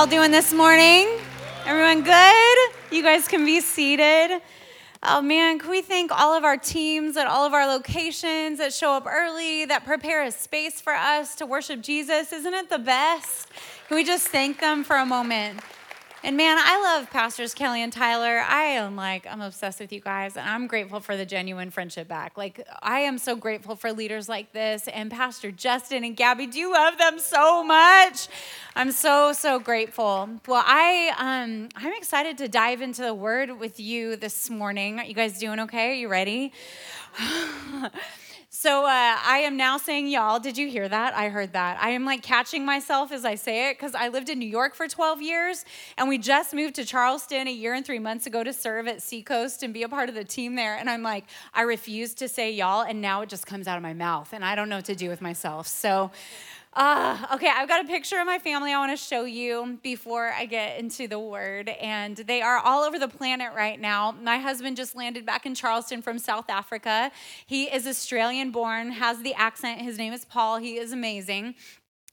Y'all doing this morning? Everyone good? You guys can be seated. Oh man, can we thank all of our teams at all of our locations that show up early, that prepare a space for us to worship Jesus? Isn't it the best? Can we just thank them for a moment? And man, I love Pastors Kelly and Tyler. I am like, I'm obsessed with you guys, and I'm grateful for the genuine friendship back. Like, I am so grateful for leaders like this, and Pastor Justin and Gabby. Do you love them so much? I'm so so grateful. Well, I um, I'm excited to dive into the Word with you this morning. Are you guys doing okay? Are you ready? So uh, I am now saying y'all. Did you hear that? I heard that. I am like catching myself as I say it because I lived in New York for 12 years and we just moved to Charleston a year and three months ago to serve at Seacoast and be a part of the team there. And I'm like, I refuse to say y'all, and now it just comes out of my mouth and I don't know what to do with myself. So uh, okay, I've got a picture of my family I want to show you before I get into the word. And they are all over the planet right now. My husband just landed back in Charleston from South Africa. He is Australian born, has the accent. His name is Paul. He is amazing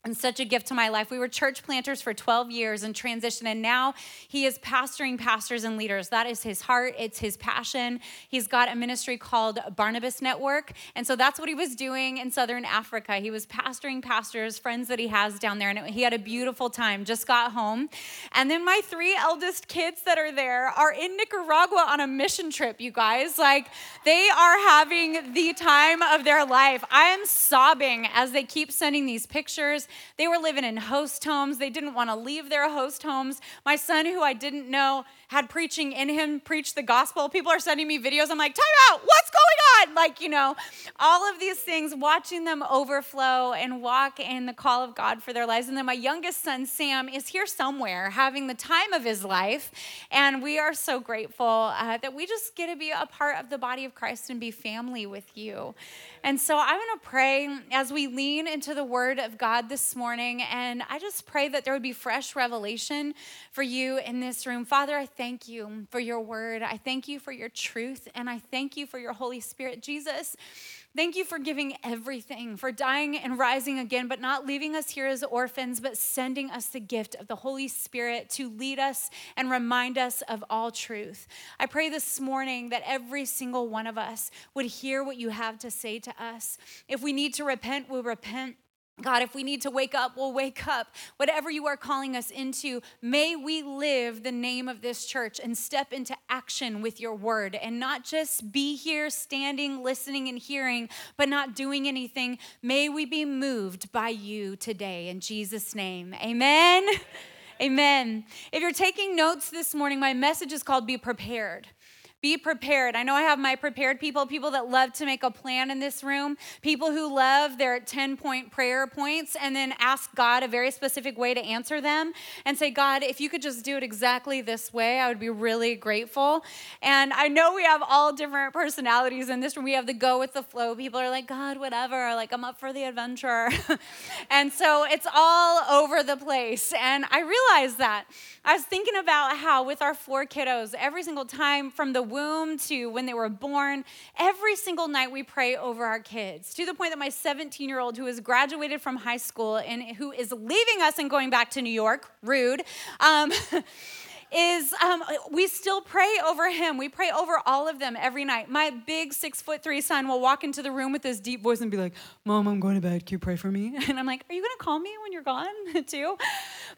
and such a gift to my life. We were church planters for 12 years in transition, and now he is pastoring pastors and leaders. That is his heart, it's his passion. He's got a ministry called Barnabas Network, and so that's what he was doing in Southern Africa. He was pastoring pastors, friends that he has down there, and he had a beautiful time. Just got home. And then my three eldest kids that are there are in Nicaragua on a mission trip, you guys. Like, they are having the time of their life. I am sobbing as they keep sending these pictures they were living in host homes. They didn't want to leave their host homes. My son, who I didn't know had preaching in him, preached the gospel. People are sending me videos. I'm like, time out, what's going on? Like, you know, all of these things, watching them overflow and walk in the call of God for their lives. And then my youngest son, Sam, is here somewhere having the time of his life. And we are so grateful uh, that we just get to be a part of the body of Christ and be family with you. And so I'm going to pray as we lean into the word of God this morning. And I just pray that there would be fresh revelation for you in this room. Father, I thank you for your word. I thank you for your truth. And I thank you for your Holy Spirit. Jesus, Thank you for giving everything, for dying and rising again, but not leaving us here as orphans, but sending us the gift of the Holy Spirit to lead us and remind us of all truth. I pray this morning that every single one of us would hear what you have to say to us. If we need to repent, we'll repent. God, if we need to wake up, we'll wake up. Whatever you are calling us into, may we live the name of this church and step into action with your word and not just be here standing, listening, and hearing, but not doing anything. May we be moved by you today. In Jesus' name, amen. Amen. If you're taking notes this morning, my message is called Be Prepared. Be prepared. I know I have my prepared people, people that love to make a plan in this room, people who love their 10 point prayer points and then ask God a very specific way to answer them and say, God, if you could just do it exactly this way, I would be really grateful. And I know we have all different personalities in this room. We have the go with the flow. People are like, God, whatever, like I'm up for the adventure. and so it's all over the place. And I realized that. I was thinking about how with our four kiddos, every single time from the womb to when they were born, every single night we pray over our kids to the point that my 17 year old, who has graduated from high school and who is leaving us and going back to New York, rude. Um, is um, we still pray over him. We pray over all of them every night. My big six foot three son will walk into the room with his deep voice and be like, Mom, I'm going to bed. Can you pray for me? And I'm like, Are you going to call me when you're gone too?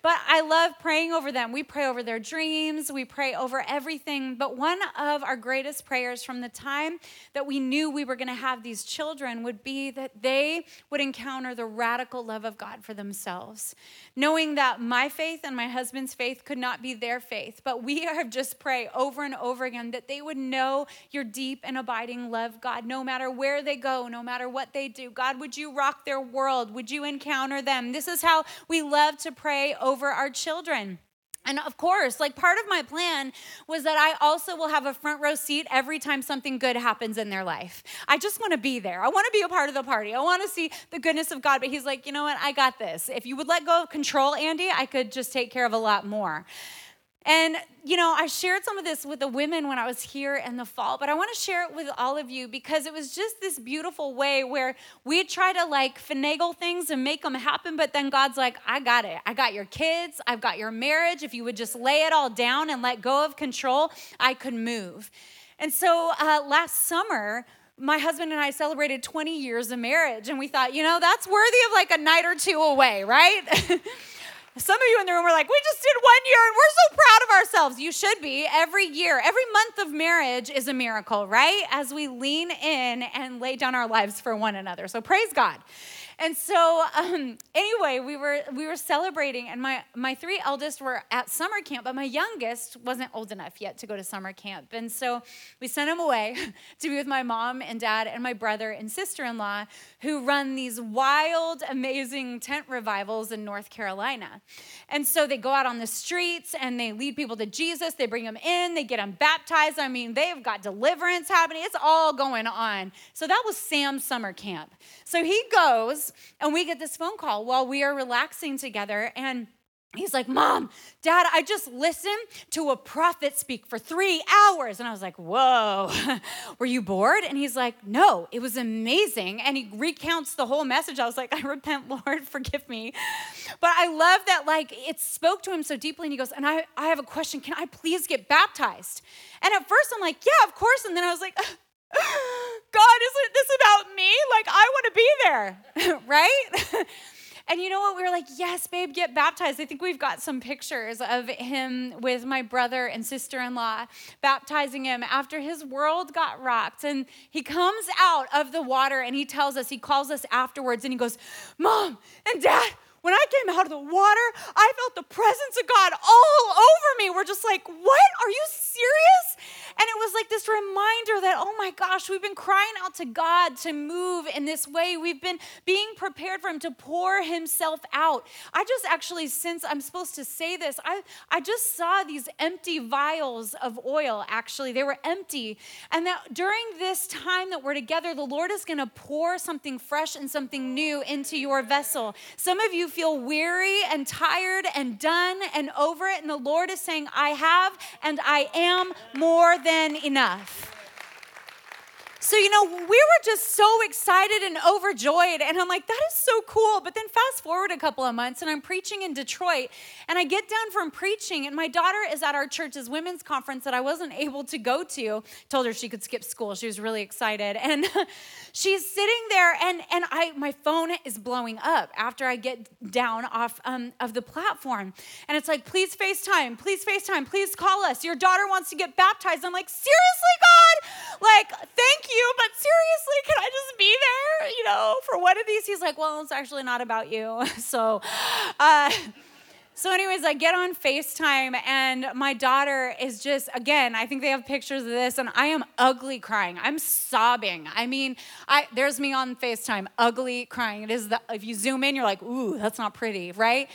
But I love praying over them. We pray over their dreams, we pray over everything. But one of our greatest prayers from the time that we knew we were going to have these children would be that they would encounter the radical love of God for themselves. Knowing that my faith and my husband's faith could not be their faith faith, but we have just pray over and over again that they would know your deep and abiding love, God, no matter where they go, no matter what they do. God, would you rock their world? Would you encounter them? This is how we love to pray over our children. And of course, like part of my plan was that I also will have a front row seat every time something good happens in their life. I just want to be there. I want to be a part of the party. I want to see the goodness of God. But he's like, you know what? I got this. If you would let go of control, Andi, I could just take care of a lot more. And, you know, I shared some of this with the women when I was here in the fall, but I want to share it with all of you because it was just this beautiful way where we try to like finagle things and make them happen, but then God's like, I got it. I got your kids. I've got your marriage. If you would just lay it all down and let go of control, I could move. And so uh, last summer, my husband and I celebrated 20 years of marriage, and we thought, you know, that's worthy of like a night or two away, right? Some of you in the room are like, we just did one year and we're so proud of ourselves. You should be. Every year, every month of marriage is a miracle, right? As we lean in and lay down our lives for one another. So praise God. And so, um, anyway, we were we were celebrating, and my my three eldest were at summer camp, but my youngest wasn't old enough yet to go to summer camp, and so we sent him away to be with my mom and dad and my brother and sister-in-law, who run these wild, amazing tent revivals in North Carolina. And so they go out on the streets and they lead people to Jesus. They bring them in, they get them baptized. I mean, they've got deliverance happening. It's all going on. So that was Sam's summer camp. So he goes and we get this phone call while we are relaxing together. And He's like, Mom, Dad, I just listened to a prophet speak for three hours. And I was like, Whoa, were you bored? And he's like, No, it was amazing. And he recounts the whole message. I was like, I repent, Lord, forgive me. But I love that, like, it spoke to him so deeply. And he goes, And I, I have a question. Can I please get baptized? And at first, I'm like, Yeah, of course. And then I was like, God, isn't this about me? Like, I want to be there, right? and you know what? We were like, yes, babe, get baptized. I think we've got some pictures of him with my brother and sister in law baptizing him after his world got rocked. And he comes out of the water and he tells us, he calls us afterwards and he goes, Mom and Dad, when I came out of the water, I felt the presence of God all over me. We're just like, what? Are you serious? And it was like this reminder that, oh my gosh, we've been crying out to God to move in this way. We've been being prepared for Him to pour Himself out. I just actually, since I'm supposed to say this, I, I just saw these empty vials of oil, actually. They were empty. And that during this time that we're together, the Lord is going to pour something fresh and something new into your vessel. Some of you feel weary and tired and done and over it. And the Lord is saying, I have and I am more than than enough. So, you know, we were just so excited and overjoyed. And I'm like, that is so cool. But then fast forward a couple of months, and I'm preaching in Detroit. And I get down from preaching, and my daughter is at our church's women's conference that I wasn't able to go to. Told her she could skip school. She was really excited. And she's sitting there, and, and I my phone is blowing up after I get down off um, of the platform. And it's like, please FaceTime, please FaceTime, please call us. Your daughter wants to get baptized. I'm like, seriously, God? Like, thank you you, but seriously, can I just be there, you know, for one of these? He's like, well, it's actually not about you. So, uh, so, anyways, I get on FaceTime and my daughter is just, again, I think they have pictures of this, and I am ugly crying. I'm sobbing. I mean, I there's me on FaceTime, ugly crying. It is the if you zoom in, you're like, ooh, that's not pretty, right?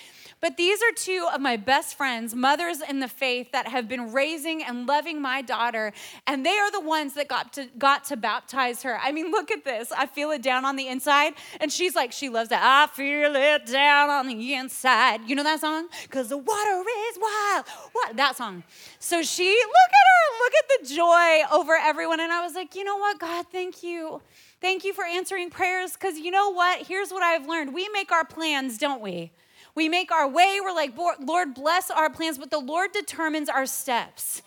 But these are two of my best friends, mothers in the faith that have been raising and loving my daughter, and they are the ones that got to got to baptize her. I mean, look at this. I feel it down on the inside, and she's like, she loves that. I feel it down on the inside. You know that song? Cause the water is wild. What that song? So she, look at her, look at the joy over everyone, and I was like, you know what, God, thank you. Thank you for answering prayers because you know what? Here's what I've learned. We make our plans, don't we? We make our way, we're like, Lord, bless our plans, but the Lord determines our steps.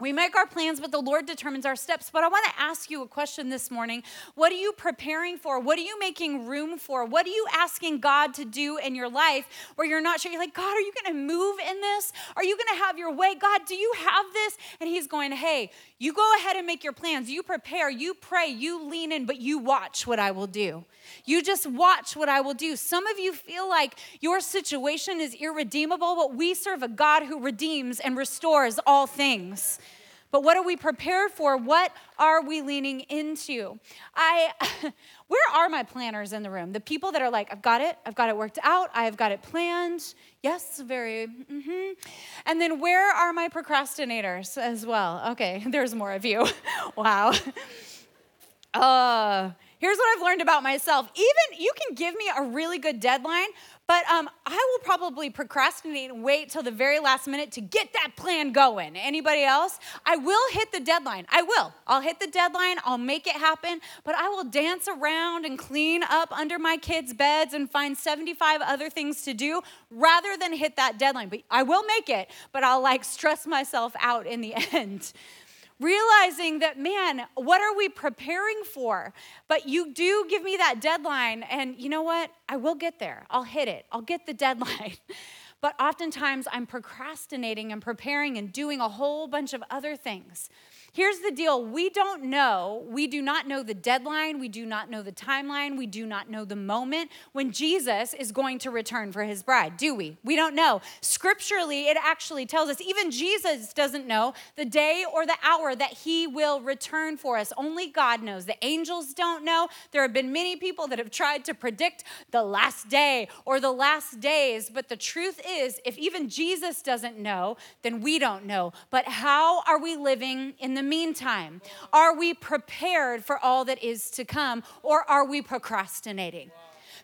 We make our plans, but the Lord determines our steps. But I want to ask you a question this morning. What are you preparing for? What are you making room for? What are you asking God to do in your life where you're not sure? You're like, God, are you going to move in this? Are you going to have your way? God, do you have this? And He's going, hey, you go ahead and make your plans. You prepare, you pray, you lean in, but you watch what I will do. You just watch what I will do. Some of you feel like your situation is irredeemable, but we serve a God who redeems and restores all things. But what are we prepared for? What are we leaning into? I where are my planners in the room? The people that are like, I've got it, I've got it worked out, I've got it planned. Yes, very. Mm-hmm. And then where are my procrastinators as well? Okay, there's more of you. wow. Uh, Here's what I've learned about myself. Even you can give me a really good deadline, but um, I will probably procrastinate and wait till the very last minute to get that plan going. Anybody else? I will hit the deadline. I will. I'll hit the deadline. I'll make it happen. But I will dance around and clean up under my kids' beds and find 75 other things to do rather than hit that deadline. But I will make it, but I'll like stress myself out in the end realizing that, man, what are we preparing for? But you do give me that deadline, and you know what? I will get there. I'll hit it, I'll get the deadline. but oftentimes I'm procrastinating and preparing and doing a whole bunch of other things. Here's the deal we don't know, we do not know the deadline, we do not know the timeline, we do not know the moment when Jesus is going to return for his bride, do we? We don't know. Scripturally, it actually tells us, even Jesus doesn't know the day or the hour that he will return for us. Only God knows. The angels don't know. There have been many people that have tried to predict the last day or the last days, but the truth is, if even Jesus doesn't know, then we don't know. But how are we living in the meantime? Are we prepared for all that is to come or are we procrastinating?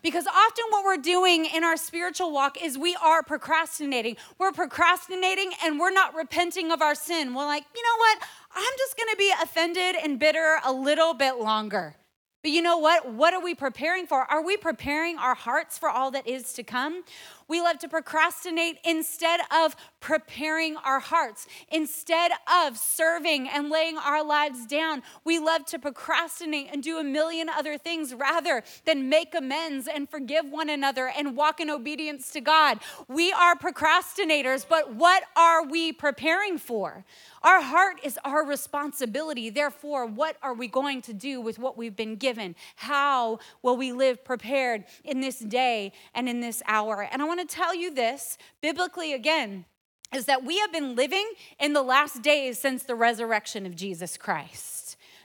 Because often what we're doing in our spiritual walk is we are procrastinating. We're procrastinating and we're not repenting of our sin. We're like, you know what? I'm just gonna be offended and bitter a little bit longer. But you know what? What are we preparing for? Are we preparing our hearts for all that is to come? We love to procrastinate instead of preparing our hearts. Instead of serving and laying our lives down, we love to procrastinate and do a million other things rather than make amends and forgive one another and walk in obedience to God. We are procrastinators, but what are we preparing for? Our heart is our responsibility. Therefore, what are we going to do with what we've been given? How will we live prepared in this day and in this hour? And I want to tell you this biblically again is that we have been living in the last days since the resurrection of Jesus Christ.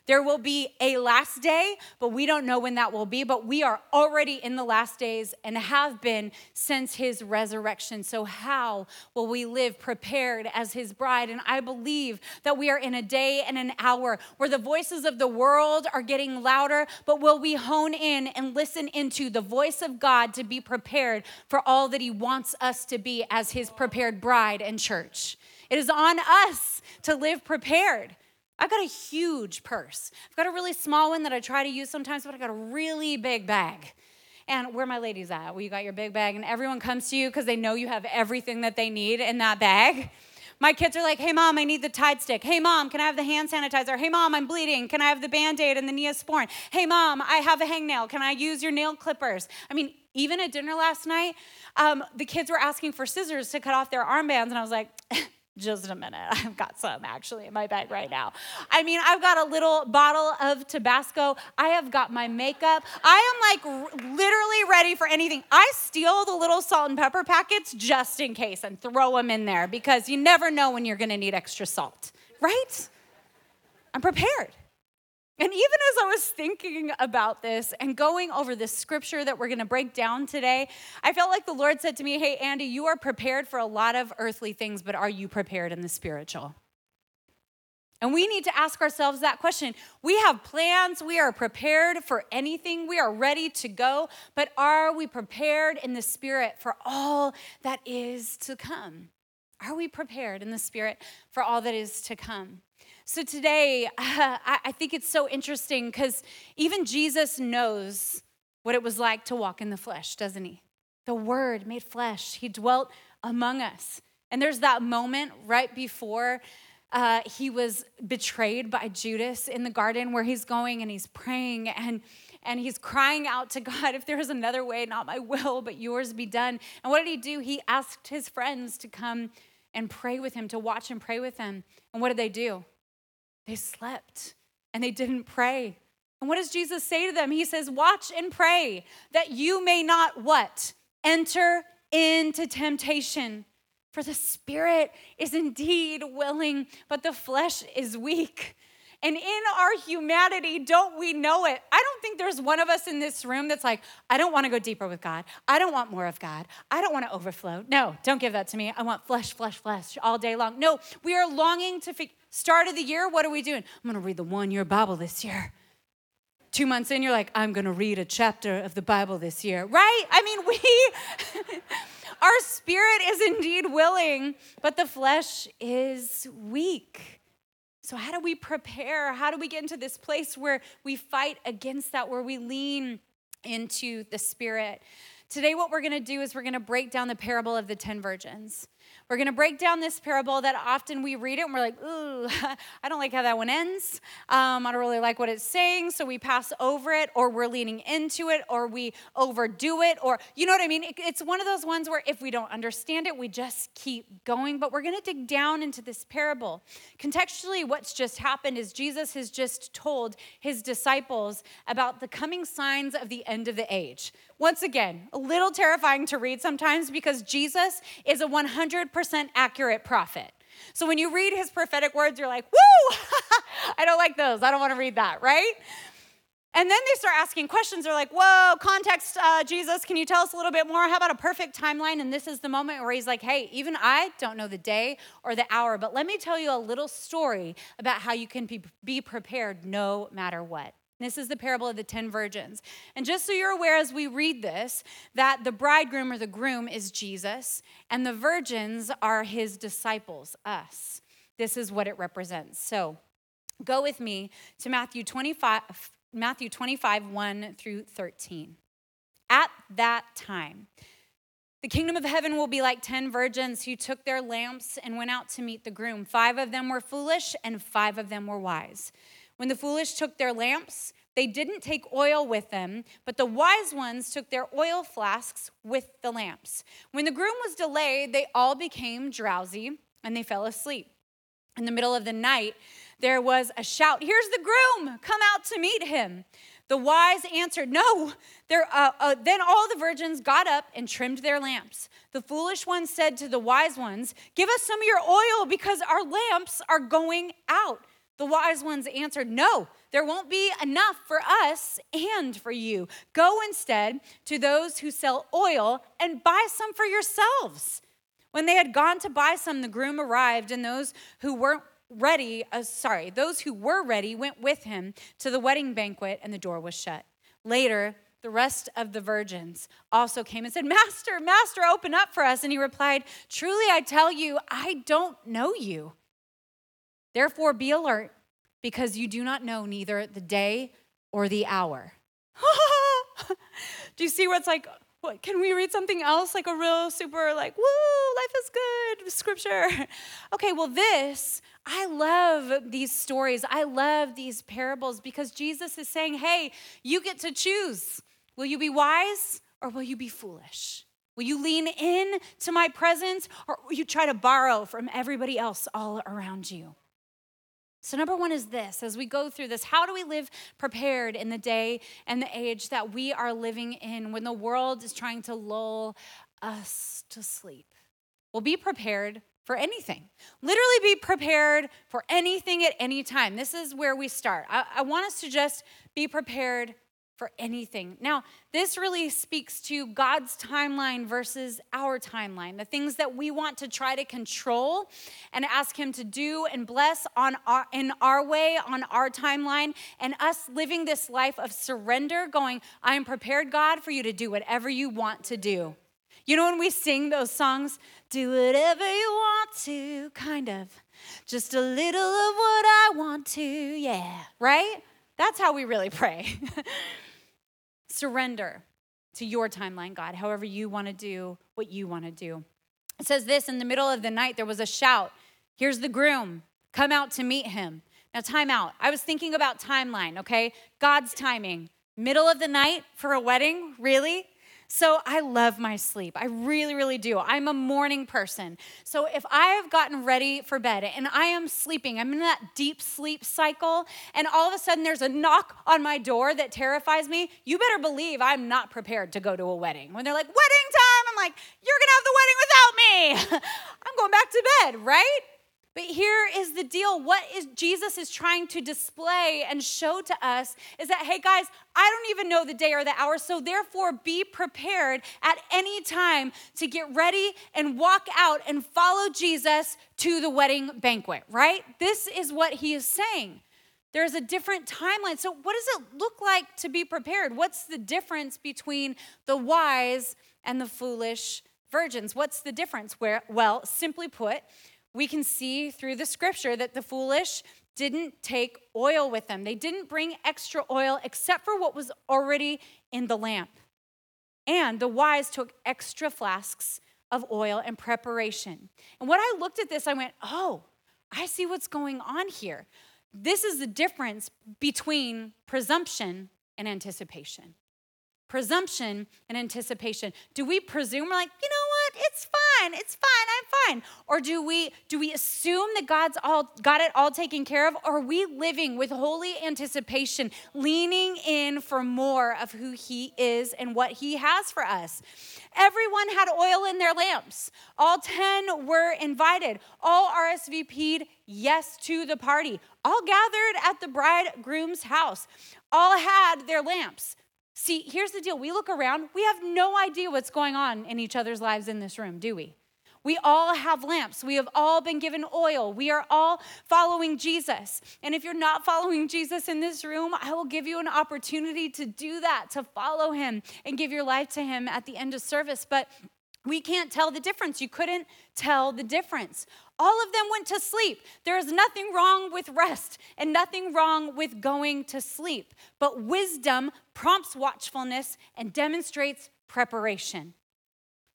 There will be a last day, but we don't know when that will be. But we are already in the last days and have been since his resurrection. So, how will we live prepared as his bride? And I believe that we are in a day and an hour where the voices of the world are getting louder, but will we hone in and listen into the voice of God to be prepared for all that he wants us to be as his prepared bride and church? It is on us to live prepared. I've got a huge purse. I've got a really small one that I try to use sometimes, but I got a really big bag. And where my ladies at? Well, you got your big bag, and everyone comes to you because they know you have everything that they need in that bag. My kids are like, hey, mom, I need the Tide stick. Hey, mom, can I have the hand sanitizer? Hey, mom, I'm bleeding. Can I have the band aid and the Neosporin? Hey, mom, I have a hangnail. Can I use your nail clippers? I mean, even at dinner last night, um, the kids were asking for scissors to cut off their armbands, and I was like, just a minute. I've got some actually in my bag right now. I mean, I've got a little bottle of Tabasco. I have got my makeup. I am like r- literally ready for anything. I steal the little salt and pepper packets just in case and throw them in there because you never know when you're gonna need extra salt, right? I'm prepared. And even as I was thinking about this and going over this scripture that we're going to break down today, I felt like the Lord said to me, Hey, Andi, you are prepared for a lot of earthly things, but are you prepared in the spiritual? And we need to ask ourselves that question. We have plans, we are prepared for anything, we are ready to go, but are we prepared in the spirit for all that is to come? Are we prepared in the spirit for all that is to come? So today, uh, I think it's so interesting because even Jesus knows what it was like to walk in the flesh, doesn't he? The Word made flesh, He dwelt among us. And there's that moment right before uh, he was betrayed by Judas in the garden where he's going and he's praying and and he's crying out to God, if there is another way, not my will, but yours be done. And what did he do? He asked his friends to come and pray with him, to watch and pray with him. And what did they do? They slept and they didn't pray. And what does Jesus say to them? He says, Watch and pray that you may not what? Enter into temptation. For the spirit is indeed willing, but the flesh is weak. And in our humanity, don't we know it? I don't think there's one of us in this room that's like, I don't want to go deeper with God. I don't want more of God. I don't want to overflow. No, don't give that to me. I want flesh, flesh, flesh all day long. No, we are longing to figure. Start of the year, what are we doing? I'm going to read the one year Bible this year. two months in, you're like, I'm gonna read a chapter of the Bible this year, right? I mean, we, our spirit is indeed willing, but the flesh is weak. So, how do we prepare? How do we get into this place where we fight against that, where we lean into the spirit? Today, what we're gonna do is we're gonna break down the parable of the 10 virgins. We're going to break down this parable that often we read it and we're like, ooh, I don't like how that one ends. Um, I don't really like what it's saying. So we pass over it, or we're leaning into it, or we overdo it, or you know what I mean? It, it's one of those ones where if we don't understand it, we just keep going. But we're going to dig down into this parable. Contextually, what's just happened is Jesus has just told his disciples about the coming signs of the end of the age. Once again, a little terrifying to read sometimes because Jesus is a 100% accurate prophet. So when you read his prophetic words, you're like, woo, I don't like those. I don't want to read that, right? And then they start asking questions. They're like, whoa, context, uh, Jesus, can you tell us a little bit more? How about a perfect timeline? And this is the moment where he's like, hey, even I don't know the day or the hour, but let me tell you a little story about how you can be, be prepared no matter what. This is the parable of the 10 virgins. And just so you're aware as we read this, that the bridegroom or the groom is Jesus, and the virgins are his disciples, us. This is what it represents. So go with me to Matthew 25, Matthew 25, 1 through 13. At that time, the kingdom of heaven will be like 10 virgins who took their lamps and went out to meet the groom. Five of them were foolish, and five of them were wise. When the foolish took their lamps, they didn't take oil with them, but the wise ones took their oil flasks with the lamps. When the groom was delayed, they all became drowsy and they fell asleep. In the middle of the night, there was a shout Here's the groom! Come out to meet him. The wise answered, No. Uh, uh, then all the virgins got up and trimmed their lamps. The foolish ones said to the wise ones, Give us some of your oil because our lamps are going out. The wise ones answered, No, there won't be enough for us and for you. Go instead to those who sell oil and buy some for yourselves. When they had gone to buy some, the groom arrived, and those who weren't ready, uh, sorry, those who were ready went with him to the wedding banquet, and the door was shut. Later, the rest of the virgins also came and said, Master, Master, open up for us. And he replied, Truly, I tell you, I don't know you. Therefore, be alert, because you do not know neither the day or the hour. do you see what's like? What, can we read something else? Like a real super, like, woo, life is good, scripture. Okay, well, this, I love these stories. I love these parables because Jesus is saying, hey, you get to choose. Will you be wise or will you be foolish? Will you lean in to my presence or will you try to borrow from everybody else all around you? So, number one is this as we go through this, how do we live prepared in the day and the age that we are living in when the world is trying to lull us to sleep? Well, be prepared for anything. Literally be prepared for anything at any time. This is where we start. I, I want us to just be prepared for anything. Now, this really speaks to God's timeline versus our timeline, the things that we want to try to control and ask Him to do and bless on our, in our way, on our timeline, and us living this life of surrender, going, I am prepared, God, for you to do whatever you want to do. You know, when we sing those songs, do whatever you want to, kind of, just a little of what I want to, yeah, right? That's how we really pray. surrender to your timeline, God, however you want to do what you want to do. It says this in the middle of the night, there was a shout Here's the groom, come out to meet him. Now, time out. I was thinking about timeline, okay? God's timing. Middle of the night for a wedding? Really? So I love my sleep. I really, really do. I'm a morning person. So if I have gotten ready for bed and I am sleeping, I'm in that deep sleep cycle, and all of a sudden there's a knock on my door that terrifies me, you better believe I'm not prepared to go to a wedding. When they're like, wedding time, I'm like, you're gonna have the wedding without me. I'm going back to bed, right? But here is the deal. What is Jesus is trying to display and show to us is that, hey guys, I don't even know the day or the hour, so therefore be prepared at any time to get ready and walk out and follow Jesus to the wedding banquet, right? This is what he is saying. There's a different timeline. So, what does it look like to be prepared? What's the difference between the wise and the foolish virgins? What's the difference? Where, well, simply put, we can see through the scripture that the foolish didn't take oil with them. They didn't bring extra oil except for what was already in the lamp. And the wise took extra flasks of oil and preparation. And when I looked at this, I went, oh, I see what's going on here. This is the difference between presumption and anticipation. Presumption and anticipation. Do we presume, like, you know it's fine, it's fine, I'm fine? Or do we do we assume that God's all got it all taken care of? Or are we living with holy anticipation, leaning in for more of who He is and what He has for us? Everyone had oil in their lamps. All 10 were invited. All RSVP'd yes to the party. All gathered at the bridegroom's house. All had their lamps. See, here's the deal. We look around, we have no idea what's going on in each other's lives in this room, do we? We all have lamps. We have all been given oil. We are all following Jesus. And if you're not following Jesus in this room, I will give you an opportunity to do that, to follow him and give your life to him at the end of service. But we can't tell the difference. You couldn't tell the difference. All of them went to sleep. There is nothing wrong with rest and nothing wrong with going to sleep. But wisdom prompts watchfulness and demonstrates preparation.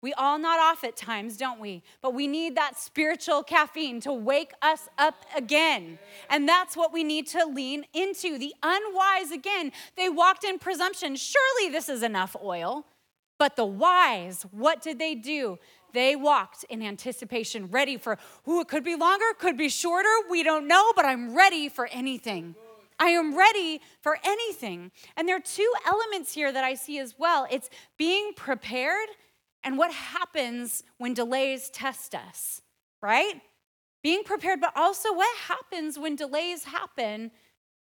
We all nod off at times, don't we? But we need that spiritual caffeine to wake us up again. And that's what we need to lean into. The unwise, again, they walked in presumption. Surely this is enough oil. But the wise, what did they do? They walked in anticipation, ready for, who it could be longer, could be shorter, we don't know, but I'm ready for anything. I am ready for anything. And there are two elements here that I see as well it's being prepared and what happens when delays test us, right? Being prepared, but also what happens when delays happen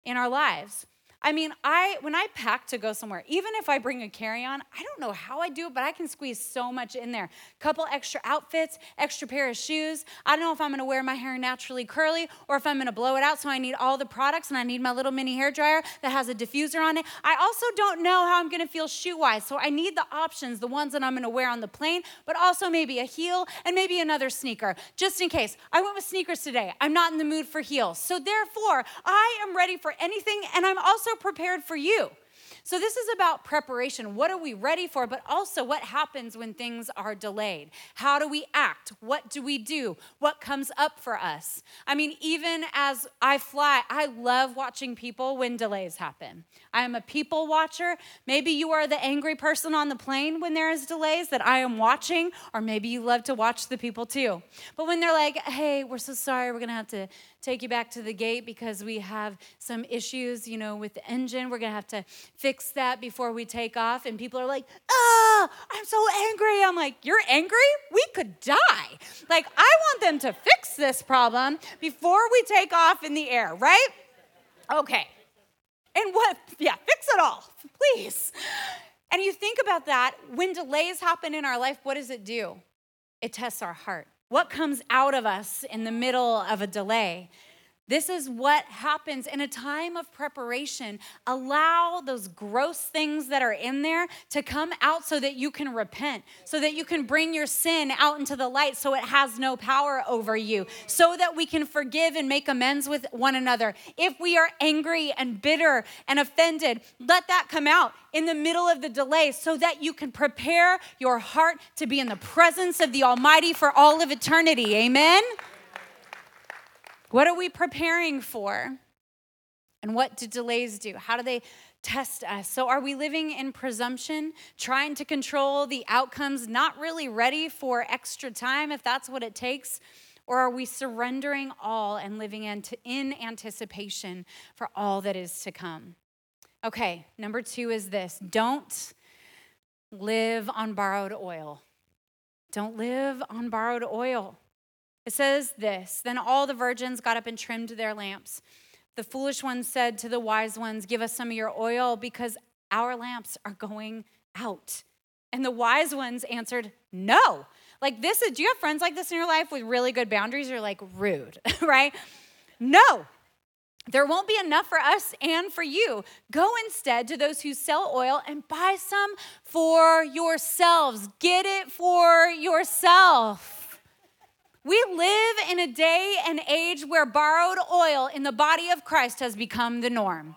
in our lives. I mean, I when I pack to go somewhere, even if I bring a carry-on, I don't know how I do it, but I can squeeze so much in there. Couple extra outfits, extra pair of shoes. I don't know if I'm gonna wear my hair naturally curly or if I'm gonna blow it out. So I need all the products and I need my little mini hair dryer that has a diffuser on it. I also don't know how I'm gonna feel shoe-wise. So I need the options, the ones that I'm gonna wear on the plane, but also maybe a heel and maybe another sneaker, just in case. I went with sneakers today. I'm not in the mood for heels. So therefore, I am ready for anything, and I'm also prepared for you. So, this is about preparation. What are we ready for? But also, what happens when things are delayed? How do we act? What do we do? What comes up for us? I mean, even as I fly, I love watching people when delays happen. I am a people watcher. Maybe you are the angry person on the plane when there is delays that I am watching, or maybe you love to watch the people too. But when they're like, hey, we're so sorry, we're gonna have to take you back to the gate because we have some issues, you know, with the engine. We're going to have to fix that before we take off. And people are like, oh, I'm so angry. I'm like, you're angry? We could die. Like, I want them to fix this problem before we take off in the air, right? Okay. And what? Yeah, fix it all, please. And you think about that, when delays happen in our life, what does it do? It tests our heart. What comes out of us in the middle of a delay? This is what happens in a time of preparation. Allow those gross things that are in there to come out so that you can repent, so that you can bring your sin out into the light so it has no power over you, so that we can forgive and make amends with one another. If we are angry and bitter and offended, let that come out in the middle of the delay so that you can prepare your heart to be in the presence of the Almighty for all of eternity. Amen. What are we preparing for? And what do delays do? How do they test us? So, are we living in presumption, trying to control the outcomes, not really ready for extra time if that's what it takes? Or are we surrendering all and living in anticipation for all that is to come? Okay, number two is this don't live on borrowed oil. Don't live on borrowed oil. It says this Then all the virgins got up and trimmed their lamps. The foolish ones said to the wise ones, Give us some of your oil because our lamps are going out. And the wise ones answered, No. Like this is, do you have friends like this in your life with really good boundaries? You're like rude, right? No. there won't be enough for us and for you. Go instead to those who sell oil and buy some for yourselves. Get it for yourself. We live in a day and age where borrowed oil in the body of Christ has become the norm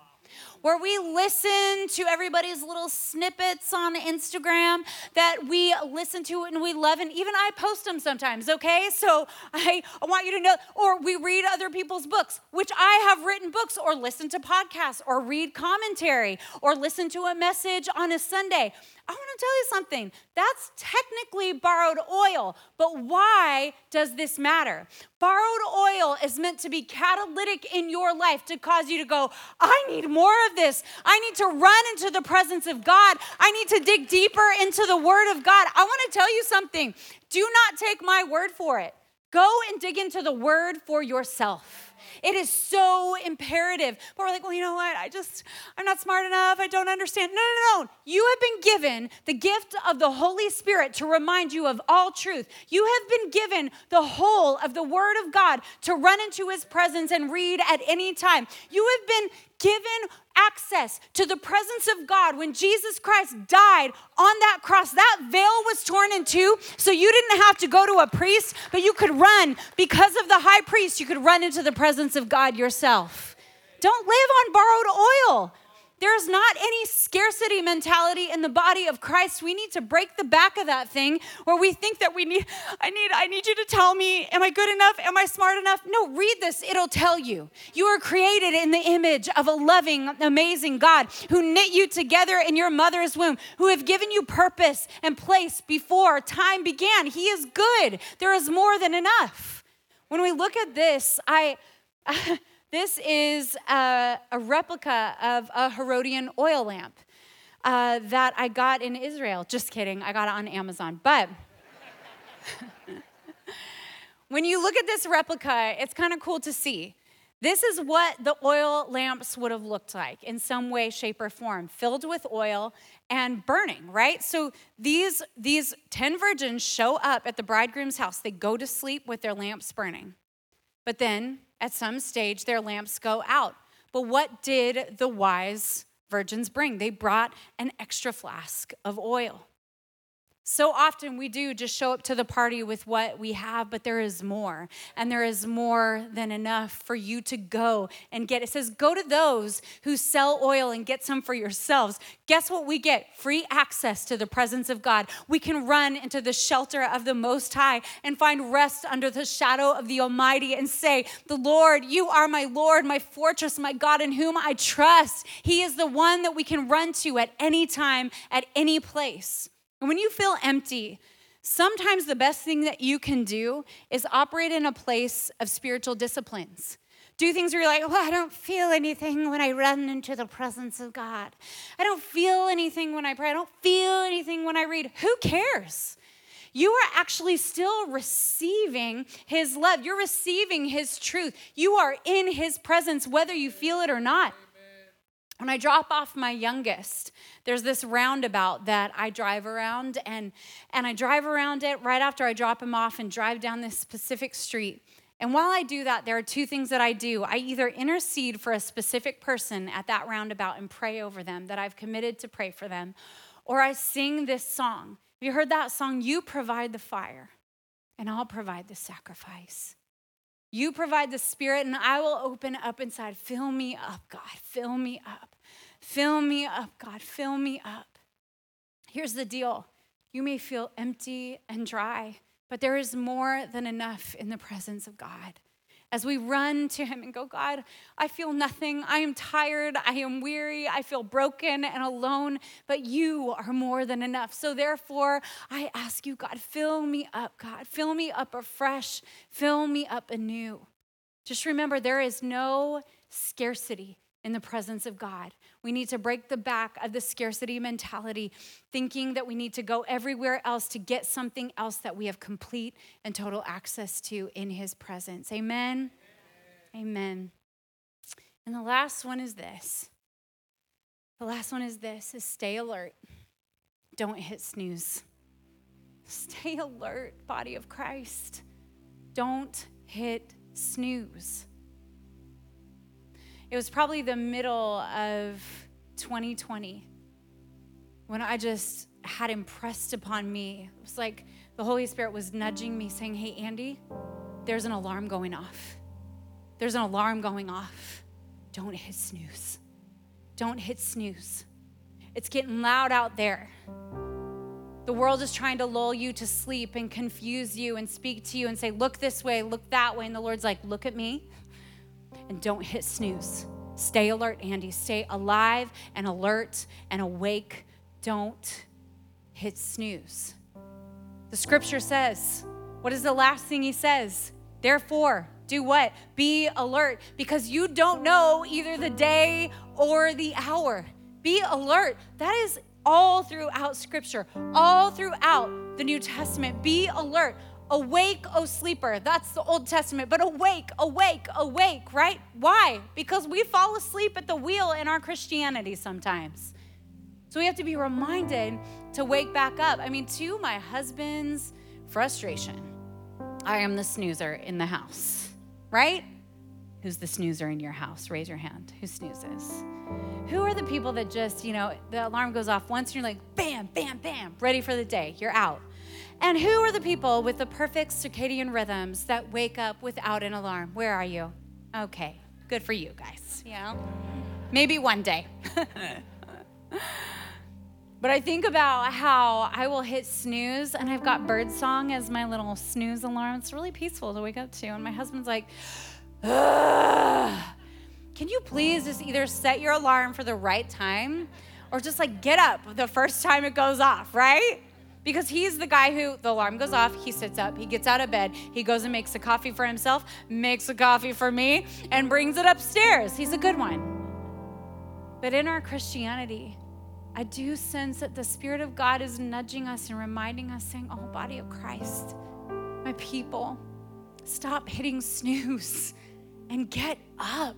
where we listen to everybody's little snippets on Instagram that we listen to and we love. And even I post them sometimes, okay? So I, I want you to know, or we read other people's books, which I have written books, or listen to podcasts, or read commentary, or listen to a message on a Sunday. I want to tell you something. That's technically borrowed oil, but why does this matter? Borrowed oil is meant to be catalytic in your life to cause you to go, I need more of this. I need to run into the presence of God. I need to dig deeper into the Word of God. I want to tell you something. Do not take my word for it. Go and dig into the Word for yourself. It is so imperative. But we're like, well, you know what? I just, I'm not smart enough. I don't understand. No, no, no. You have been given the gift of the Holy Spirit to remind you of all truth. You have been given the whole of the Word of God to run into His presence and read at any time. You have been given access to the presence of God when Jesus Christ died on that cross. That veil was torn in two, so you didn't have to go to a priest, but you could run because of the high priest, you could run into the presence of God yourself. Don't live on borrowed oil. There's not any scarcity mentality in the body of Christ. We need to break the back of that thing where we think that we need, I need, I need you to tell me, am I good enough? Am I smart enough? No, read this, it'll tell you. You are created in the image of a loving, amazing God who knit you together in your mother's womb, who have given you purpose and place before time began. He is good. There is more than enough. When we look at this, I This is a, a replica of a Herodian oil lamp uh, that I got in Israel. Just kidding, I got it on Amazon. But when you look at this replica, it's kind of cool to see. This is what the oil lamps would have looked like in some way, shape, or form, filled with oil and burning, right? So these, these 10 virgins show up at the bridegroom's house. They go to sleep with their lamps burning. But then at some stage, their lamps go out. But what did the wise virgins bring? They brought an extra flask of oil. So often we do just show up to the party with what we have, but there is more. And there is more than enough for you to go and get. It says, Go to those who sell oil and get some for yourselves. Guess what we get? Free access to the presence of God. We can run into the shelter of the Most High and find rest under the shadow of the Almighty and say, The Lord, you are my Lord, my fortress, my God in whom I trust. He is the one that we can run to at any time, at any place. And when you feel empty, sometimes the best thing that you can do is operate in a place of spiritual disciplines. Do things where you're like, well, I don't feel anything when I run into the presence of God. I don't feel anything when I pray. I don't feel anything when I read. Who cares? You are actually still receiving His love. You're receiving His truth. You are in His presence, whether you feel it or not when I drop off my youngest, there's this roundabout that I drive around, and, and I drive around it right after I drop him off and drive down this specific street. And while I do that, there are two things that I do. I either intercede for a specific person at that roundabout and pray over them, that I've committed to pray for them, or I sing this song. Have you heard that song? You provide the fire, and I'll provide the sacrifice. You provide the spirit, and I will open up inside. Fill me up, God. Fill me up. Fill me up, God. Fill me up. Here's the deal you may feel empty and dry, but there is more than enough in the presence of God as we run to Him and go, God, I feel nothing. I am tired. I am weary. I feel broken and alone, but you are more than enough. So therefore, I ask you, God, fill me up, God. Fill me up afresh. Fill me up anew. Just remember, there is no scarcity in the presence of God. We need to break the back of the scarcity mentality, thinking that we need to go everywhere else to get something else that we have complete and total access to in His presence. Amen. Amen. And the last one is this. The last one is this is stay alert. Don't hit snooze. Stay alert, body of Christ. Don't hit snooze. It was probably the middle of 2020 when I just had impressed upon me. It was like the Holy Spirit was nudging me, saying, Hey, Andi, there's an alarm going off. There's an alarm going off. Don't hit snooze. Don't hit snooze. It's getting loud out there. The world is trying to lull you to sleep and confuse you and speak to you and say, Look this way, look that way. And the Lord's like, Look at me and don't hit snooze. Stay alert, Andy. Stay alive and alert and awake. Don't hit snooze. The scripture says, what is the last thing he says? Therefore, do what? Be alert because you don't know either the day or the hour. Be alert. That is all throughout scripture, all throughout the New Testament. Be alert. Awake, O sleeper. That's the Old Testament, but awake, awake, awake, right? Why? Because we fall asleep at the wheel in our Christianity sometimes. So we have to be reminded to wake back up. I mean, to my husband's frustration, I am the snoozer in the house, right? Who's the snoozer in your house? Raise your hand. Who snoozes? Who are the people that just, you know, the alarm goes off once and you're like, bam, bam, bam, ready for the day, you're out. And who are the people with the perfect circadian rhythms that wake up without an alarm? Where are you? Okay, good for you guys. Yeah. Maybe one day. but I think about how I will hit snooze and I've got birdsong as my little snooze alarm. It's really peaceful to wake up to. And my husband's like, Ugh. can you please just either set your alarm for the right time or just like get up the first time it goes off, right? Because he's the guy who the alarm goes off, he sits up, he gets out of bed, he goes and makes a coffee for himself, makes a coffee for me, and brings it upstairs. He's a good one. But in our Christianity, I do sense that the Spirit of God is nudging us and reminding us, saying, Oh, body of Christ, my people, stop hitting snooze and get up.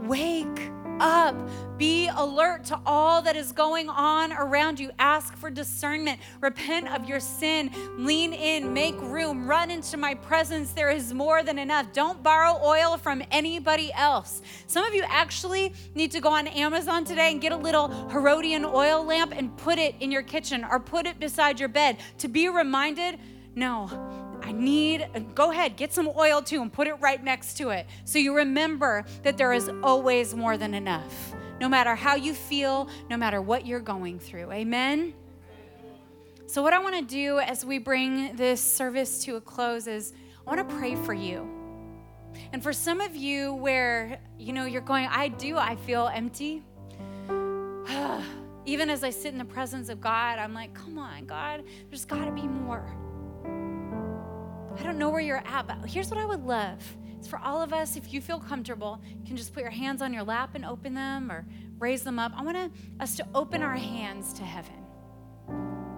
Wake up. Be alert to all that is going on around you. Ask for discernment. Repent of your sin. Lean in. Make room. Run into my presence. There is more than enough. Don't borrow oil from anybody else. Some of you actually need to go on Amazon today and get a little Herodian oil lamp and put it in your kitchen or put it beside your bed to be reminded no, I need, go ahead, get some oil too and put it right next to it. So you remember that there is always more than enough, no matter how you feel, no matter what you're going through. Amen? So, what I want to do as we bring this service to a close is I want to pray for you. And for some of you where, you know, you're going, I do, I feel empty. Even as I sit in the presence of God, I'm like, come on, God, there's got to be more. I don't know where you're at, but here's what I would love. It's for all of us, if you feel comfortable, you can just put your hands on your lap and open them or raise them up. I want us to open our hands to heaven.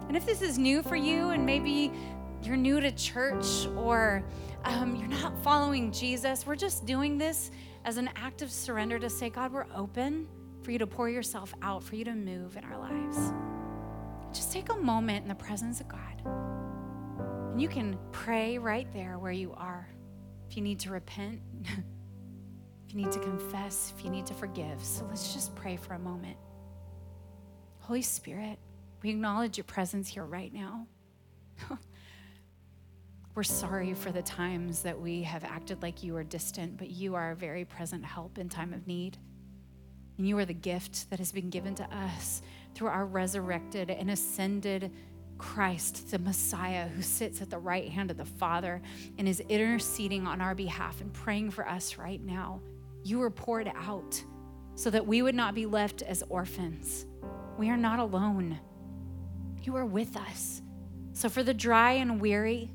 And if this is new for you, and maybe you're new to church or um, you're not following Jesus, we're just doing this as an act of surrender to say, God, we're open for you to pour yourself out, for you to move in our lives. Just take a moment in the presence of God. And you can pray right there where you are. If you need to repent, if you need to confess, if you need to forgive. So let's just pray for a moment. Holy Spirit, we acknowledge your presence here right now. We're sorry for the times that we have acted like you are distant, but you are a very present help in time of need. And you are the gift that has been given to us through our resurrected and ascended Christ, the Messiah who sits at the right hand of the Father and is interceding on our behalf and praying for us right now. You were poured out so that we would not be left as orphans. We are not alone. You are with us. So, for the dry and weary,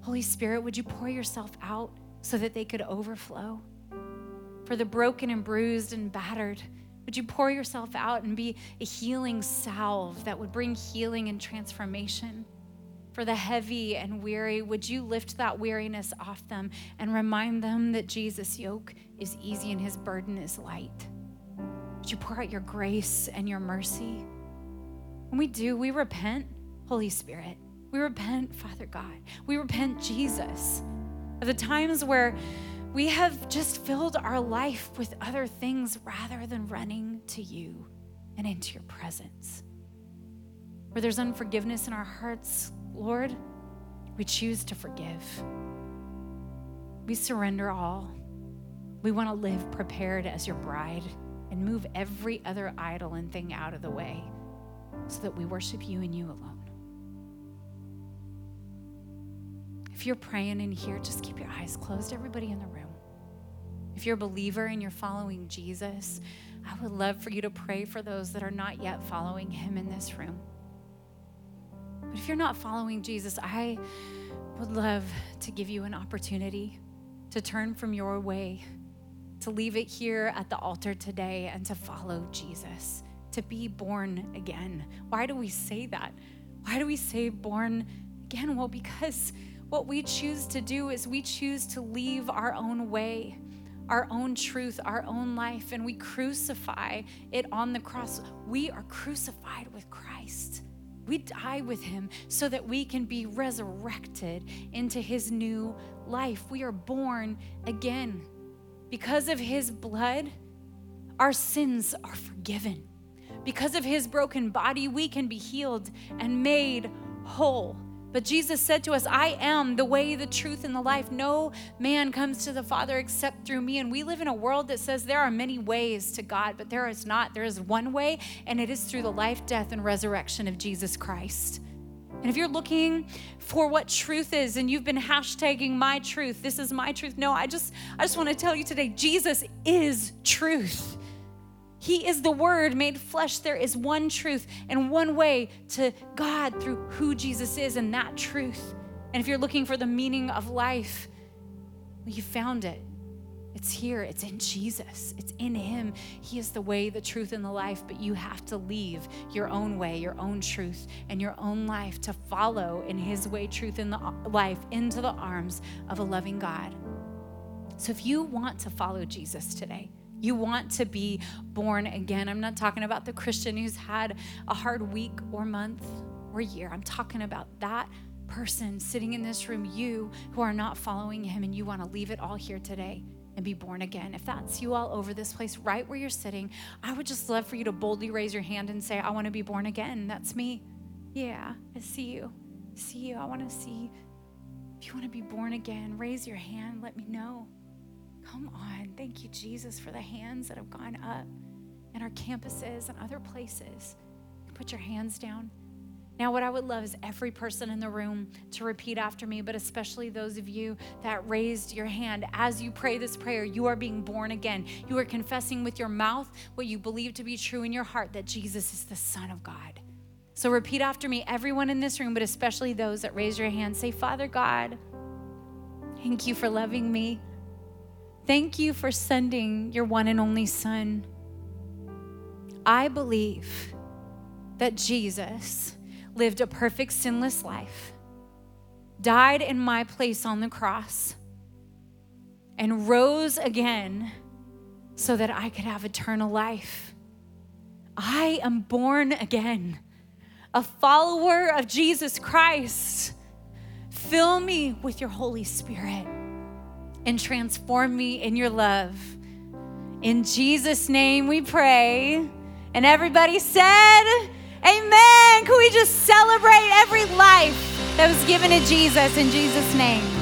Holy Spirit, would you pour yourself out so that they could overflow? For the broken and bruised and battered, would you pour yourself out and be a healing salve that would bring healing and transformation? For the heavy and weary, would you lift that weariness off them and remind them that Jesus' yoke is easy and his burden is light? Would you pour out your grace and your mercy? When we do, we repent, Holy Spirit. We repent, Father God. We repent, Jesus, of the times where We have just filled our life with other things rather than running to you and into your presence. Where there's unforgiveness in our hearts, Lord, we choose to forgive. We surrender all. We want to live prepared as your bride and move every other idol and thing out of the way so that we worship you and you alone. If you're praying in here, just keep your eyes closed, everybody in the room. If you're a believer and you're following Jesus, I would love for you to pray for those that are not yet following him in this room. But if you're not following Jesus, I would love to give you an opportunity to turn from your way, to leave it here at the altar today, and to follow Jesus, to be born again. Why do we say that? Why do we say born again? Well, because what we choose to do is we choose to leave our own way our own truth, our own life, and we crucify it on the cross. We are crucified with Christ. We die with him so that we can be resurrected into his new life. We are born again. Because of his blood, our sins are forgiven. Because of his broken body, we can be healed and made whole. But Jesus said to us, I am the way, the truth, and the life. No man comes to the Father except through me. And we live in a world that says there are many ways to God, but there is not. There is one way, and it is through the life, death, and resurrection of Jesus Christ. And if you're looking for what truth is and you've been hashtagging my truth, this is my truth. No, I just I just want to tell you today Jesus is truth. He is the Word made flesh. There is one truth and one way to God through who Jesus is and that truth. And if you're looking for the meaning of life, well, you found it. It's here, it's in Jesus, it's in Him. He is the way, the truth, and the life, but you have to leave your own way, your own truth, and your own life to follow in His way, truth, and the life into the arms of a loving God. So if you want to follow Jesus today, you want to be born again. I'm not talking about the Christian who's had a hard week or month or year. I'm talking about that person sitting in this room, you who are not following him and you want to leave it all here today and be born again. If that's you all over this place, right where you're sitting, I would just love for you to boldly raise your hand and say, I want to be born again. That's me. Yeah, I see you. I see you. I want to see. If you want to be born again, raise your hand. Let me know. Thank you, Jesus, for the hands that have gone up in our campuses and other places. Put your hands down. Now, what I would love is every person in the room to repeat after me, but especially those of you that raised your hand. As you pray this prayer, you are being born again. You are confessing with your mouth what you believe to be true in your heart that Jesus is the Son of God. So repeat after me, everyone in this room, but especially those that raise your hand. Say, Father God, thank you for loving me. Thank you for sending your one and only Son. I believe that Jesus lived a perfect, sinless life, died in my place on the cross, and rose again so that I could have eternal life. I am born again, a follower of Jesus Christ. Fill me with your Holy Spirit and transform me in your love. In Jesus' name we pray. And everybody said, Amen. Can we just celebrate every life that was given to Jesus in Jesus' name?